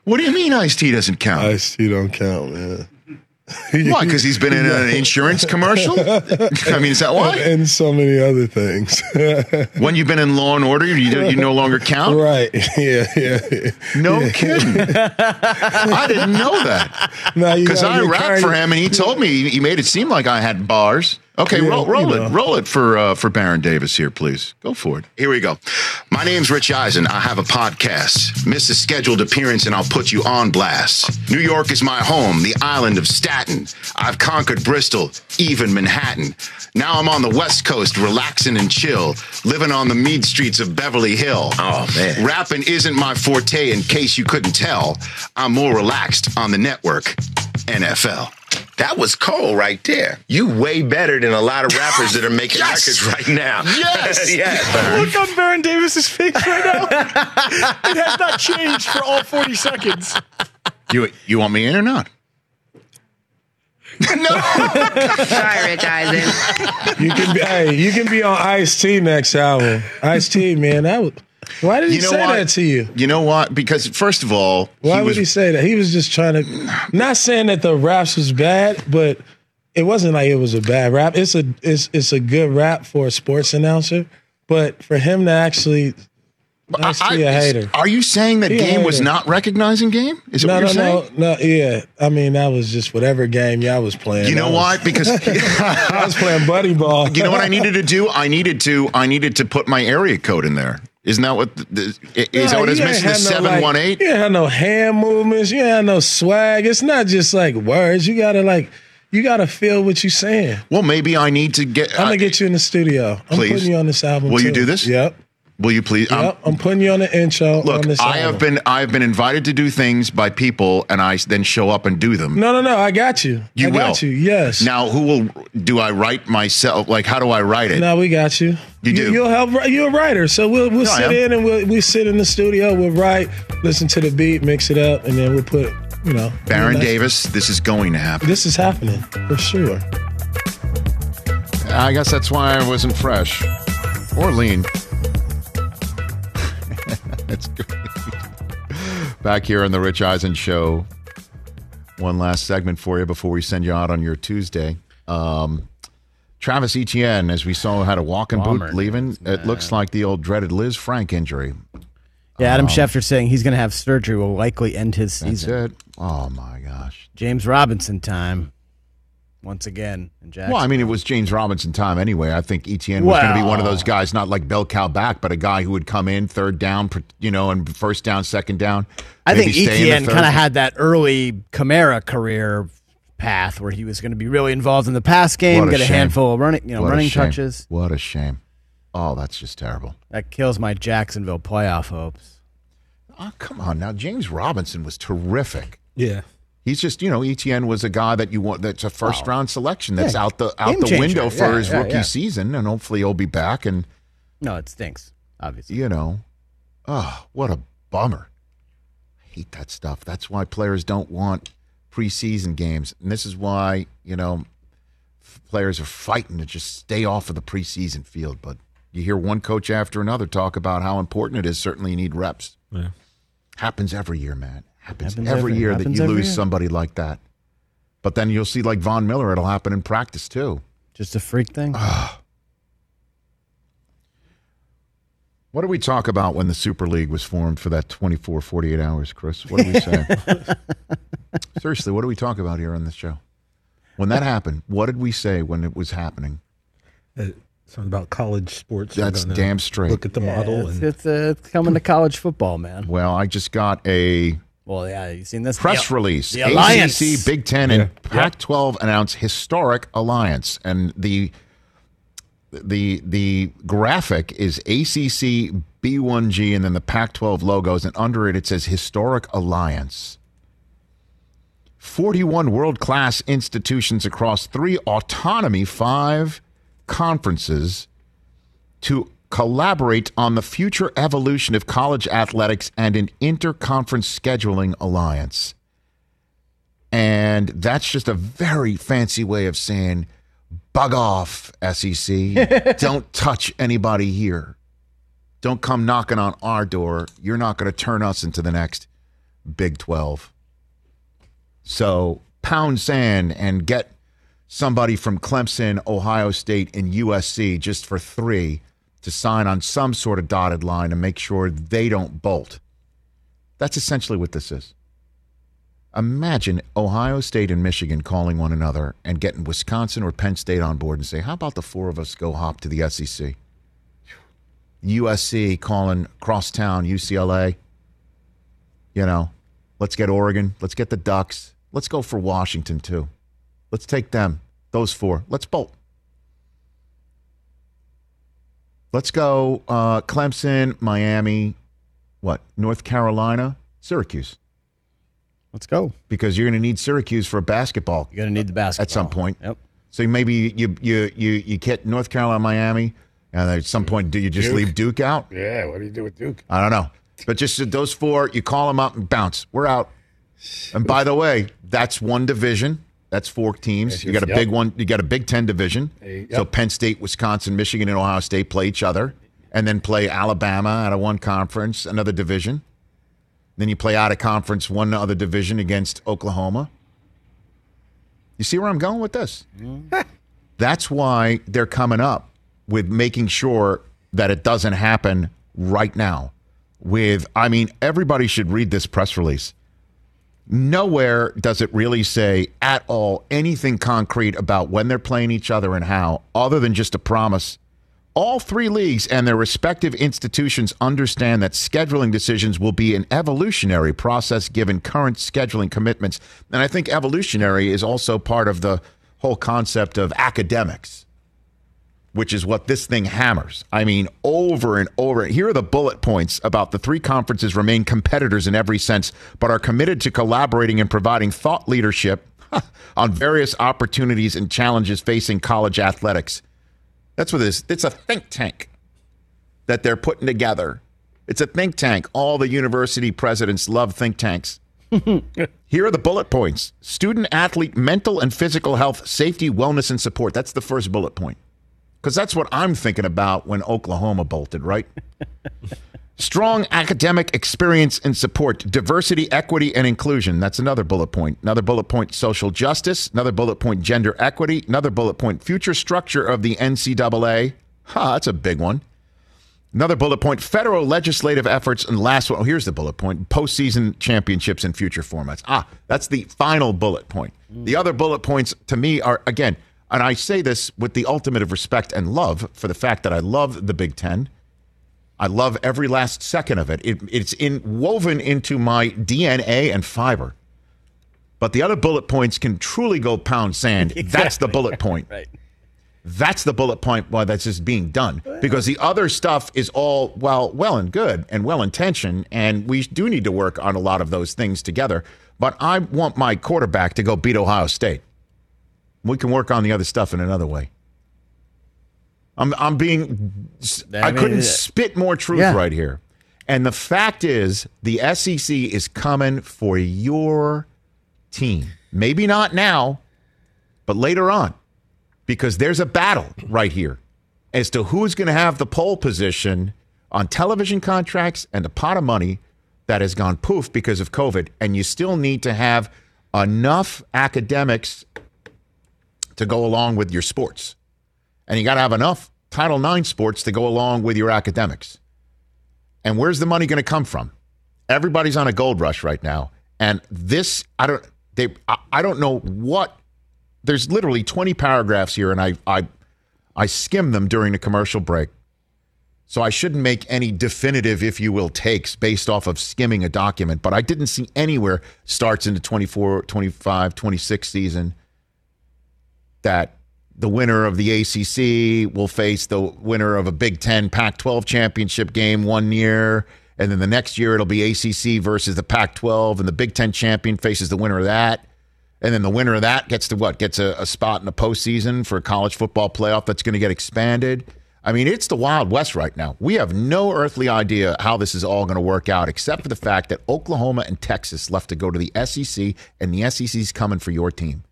What do you mean Ice T doesn't count? Ice T don't count, man. Why? Because he's been in an insurance commercial. I mean, is that why? And so many other things. when you've been in Law and Order, you you no longer count. Right? Yeah, yeah. No Yeah. kidding. I didn't know that because I rapped for him, and he told me he made it seem like I had bars. Okay, Yeah, roll, roll it, know. roll it for uh, for Baron Davis here, please. Go for it. Here we go. My name's Rich Eisen. I have a podcast. Miss a scheduled appearance, and I'll put you on blast. New York is my home, the island of Staten. I've conquered Bristol, even Manhattan. Now I'm on the West Coast, relaxing and chill, living on the mead streets of Beverly Hill. Oh man, rapping isn't my forte. In case you couldn't tell, I'm more relaxed on the network, NFL. That was Cole right there. You way better than a lot of rappers that are making Yes! records right now. Yes! yeah. Look on Baron Davis's face right now. it has not changed for all 40 seconds. You you want me in or not? No. Sorry, Rich Eisen. You can be, hey, you can be on Ice T next album. Ice T, man. That was, why did he You know say what? that to you? You know what? Because first of all, Why he would was he say that? He was just trying to, not saying that the raps was bad, but it wasn't like it was a bad rap. It's a it's it's a good rap for a sports announcer, but for him to actually, Ice I- T a hater. Are you saying that He game was not recognizing game? Is it no, what no, you're saying? no, no. Yeah, I mean that was just whatever game y'all was playing. You know what? Because I was playing buddy ball. you know what I needed to do? I needed to I needed to put my area code in there. Isn't that what the, the, is that what it's missing? The seven one eight. You ain't have no hand movements. You ain't have no swag. It's not just like words. You gotta like, you gotta feel what you're saying. Well, maybe I need to get. I'm gonna get you in the studio. Please. I'm putting you on this album. Will you do this? Yep. Will you please? um, Yep. I'm putting you on the intro Look, on this I album. have been I have been invited to do things by people, and I then show up and do them. No, no, no. I got you. You I got will. you. Yes. Now, who will do I write myself? Like, how do I write it? No, we got you. You do? You'll help. write- You're a writer, so we'll we'll No, sit in and we'll we sit in the studio. We'll write, listen to the beat, mix it up, and then we'll put. You know, Baron nice- Davis, this is going to happen. This is happening for sure. I guess that's why I wasn't fresh or lean. That's good. Back here on the Rich Eisen Show. One last segment for you before we send you out on your Tuesday. Um, Travis Etienne, as we saw, had a walking Bummer, boot leaving. It looks like the old dreaded Lisfranc injury. Yeah, Adam Um, Schefter saying he's going to have surgery will likely end his That's season. it. Oh my gosh. James Robinson time once again in Jackson. Well, I mean, it was James Robinson time anyway. I think Etienne was going to be one of those guys, not like bell cow back, but a guy who would come in third down, you know, and first down, second down. I think stay in the Etienne kind of had that early Kamara career path where he was going to be really involved in the pass game, a get a shame. handful of running, you know, What running touches. What a shame. Oh, that's just terrible. That kills my Jacksonville playoff hopes. Oh, come on now. James Robinson was terrific. Yeah. He's just, you know, Etienne was a guy that you want that's a first round selection that's Yeah, out the out game the changer. window for Yeah, his yeah, rookie yeah. season and hopefully he'll be back and No, it stinks, obviously. you know. Oh, what a bummer. I hate that stuff. That's why players don't want preseason games. And this is why, you know, f- players are fighting to just stay off of the preseason field. But you hear one coach after another talk about how important it is. Certainly you need reps. Yeah. Happens every year, man. Happens, Happens every, every- year that you lose year. somebody like that. But then you'll see like Von Miller, it'll happen in practice too. Just a freak thing. What did we talk about when the Super League was formed for that 24, 48 hours, Chris? What did we say? Seriously, what do we talk about here on this show? When that happened, what did we say when it was happening? Uh, something about college sports. That's damn straight. Look at the Yeah, model. it's, and it's, uh, it's coming to college football, man. Well, I just got a Well, yeah, you've seen this press The- release. The alliance. ACC, Big Ten, Yeah. and Pac-12 announce historic alliance, and the the the graphic is ACC B1G, and then the Pac-12 logos, and under it it says historic alliance. 41 world-class institutions across three autonomy, five conferences to collaborate on the future evolution of college athletics and an interconference scheduling alliance. And that's just a very fancy way of saying, bug off, SEC. Don't touch anybody here. Don't come knocking on our door. You're not going to turn us into the next Big 12. So pound sand and get somebody from Clemson, Ohio State, and USC just for three to sign on some sort of dotted line and make sure they don't bolt. That's essentially what this is. Imagine Ohio State and Michigan calling one another and getting Wisconsin or Penn State on board and say, How about the four of us go hop to the SEC? USC calling crosstown UCLA. You know, let's get Oregon. Let's get the Ducks. Let's go for Washington, too. Let's take them, those four. Let's bolt. Let's go uh, Clemson, Miami, what? North Carolina, Syracuse. Let's go. Because you're going to need Syracuse for basketball. You're going to need the basketball at some point. Yep. So maybe you you you you get North Carolina, Miami, and at some point, do you just Duke. leave Duke out? Yeah, what do you do with Duke? I don't know. But just those four, you call them up and bounce. We're out. And by the way, that's one division. That's four teams. You got a Yep. big one. You got a Big Ten division. So. Penn State, Wisconsin, Michigan, and Ohio State play each other, and then play Alabama out of one conference, another division. Then you play out of conference, one other division against Oklahoma. You see where I'm going with this? Mm-hmm. That's why they're coming up with making sure that it doesn't happen right now. With, I mean, everybody should read this press release. Nowhere does it really say at all anything concrete about when they're playing each other and how, other than just a promise. All three leagues and their respective institutions understand that scheduling decisions will be an evolutionary process given current scheduling commitments. And I think evolutionary is also part of the whole concept of academics, which is what this thing hammers. I mean, over and over. Here are the bullet points about the three conferences remain competitors in every sense, but are committed to collaborating and providing thought leadership on various opportunities and challenges facing college athletics. That's what it is. It's a think tank that they're putting together. It's a think tank. All the university presidents love think tanks. Here are the bullet points student athlete mental and physical health, safety, wellness, and support. That's the first bullet point. Because that's what I'm thinking about when Oklahoma bolted, right? Strong academic experience and support, diversity, equity, and inclusion. That's another bullet point. Another bullet point, social justice. Another bullet point, gender equity. Another bullet point, future structure of the NCAA. Ha, that's a big one. Another bullet point, federal legislative efforts. And last one, oh, here's the bullet point, postseason championships and future formats. Ah, that's the final bullet point. The other bullet points to me are, again, and I say this with the ultimate of respect and love for the fact that I love the Big Ten. I love every last second of it. it it's in, woven into my DNA and fiber. But the other bullet points can truly go pound sand. That's the bullet point. Right. That's the bullet point why that's just being done. Because the other stuff is all well, well and good and well intentioned, and we do need to work on a lot of those things together. But I want my quarterback to go beat Ohio State. We can work on the other stuff in another way. I'm I'm being I, I mean, couldn't spit more truth yeah. right here. And the fact is the SEC is coming for your team. Maybe not now, but later on. Because there's a battle right here as to who's going to have the pole position on television contracts and the pot of money that has gone poof because of COVID. And you still need to have enough academics to go along with your sports. And you got to have enough Title IX sports to go along with your academics. And where's the money going to come from? Everybody's on a gold rush right now. And this, I don't, they, I, I don't know what. There's literally 20 paragraphs here, and I, I, I skimmed them during the commercial break. So I shouldn't make any definitive, if you will, takes based off of skimming a document. But I didn't see anywhere starts in the 24, 25, 26 season that the winner of the ACC will face the winner of a Big Ten Pac 12 championship game one year. And then the next year it'll be ACC versus the Pac 12, and the Big Ten champion faces the winner of that. And then the winner of that gets to what? Gets a, a spot in the postseason for a college football playoff that's going to get expanded. I mean, it's the Wild West right now. We have no earthly idea how this is all going to work out, except for the fact that Oklahoma and Texas left to go to the SEC, and the SEC's coming for your team.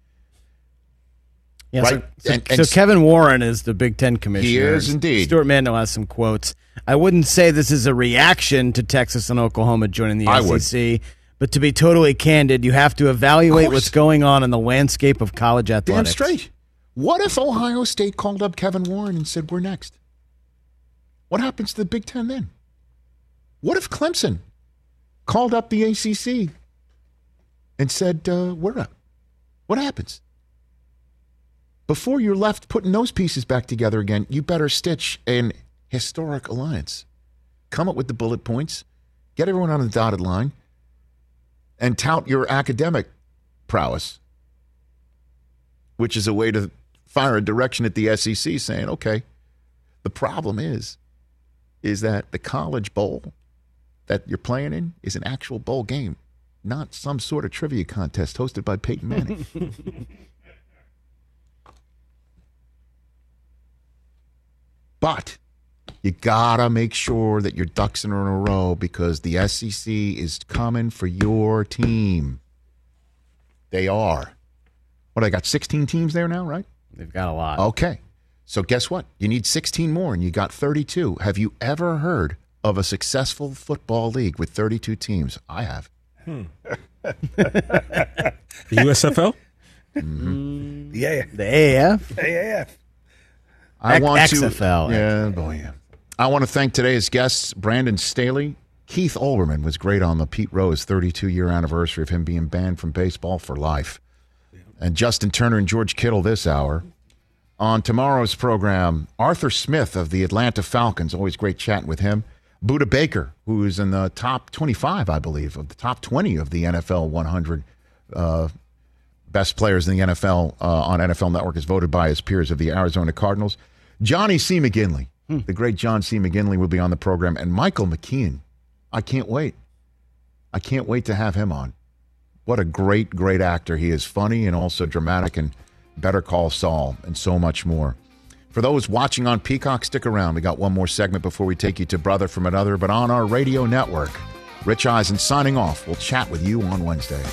Yeah, Right. so, so, And- and- so Kevin Warren is the Big Ten commissioner. He is indeed. Stewart Mandel has some quotes. I wouldn't say this is a reaction to Texas and Oklahoma joining the I would. But to be totally candid, you have to evaluate what's going on in the landscape of college athletics. Damn straight. What if Ohio State called up Kevin Warren and said, We're next? What happens to the Big Ten then? What if Clemson called up the ACC and said, uh, We're up? What happens? Before you're left putting those pieces back together again, you better stitch an historic alliance. Come up with the bullet points, get everyone on the dotted line, and tout your academic prowess which is a way to fire a direction at the SEC saying, okay, the problem is, is that the college bowl that you're playing in is an actual bowl game, not some sort of trivia contest hosted by Peyton Manning. but you gotta make sure that your ducks are in a row because the SEC is coming for your team. They are. What I got 16 teams there now, right? They've got a lot. Okay. So guess what? You need 16 more and you got 32. Have you ever heard of a successful football league with 32 teams? I have. Hmm. the USFL? Yeah. The AAF? AAF. I X- want to XFL. Yeah, boy, yeah. I want to thank today's guests, Brandon Staley. Keith Olbermann was great on the Pete Rose 32 year anniversary of him being banned from baseball for life. And Justin Turner and George Kittle this hour. On tomorrow's program, Arthur Smith of the Atlanta Falcons. Always great chatting with him. Budda Baker, who is in the top 25, I believe, of the top 20 of the NFL 100 uh, best players in the NFL uh, on NFL Network, is voted by his peers of the Arizona Cardinals. Johnny C. McGinley, hmm. the great John C. McGinley, will be on the program, and Michael McKean. I can't wait. I can't wait to have him on. What a great, great actor. He is funny and also dramatic and Better Call Saul and so much more. For those watching on Peacock, stick around. We got one more segment before we take you to Brother from Another, but on our radio network. Rich Eisen signing off. We'll chat with you on Wednesday.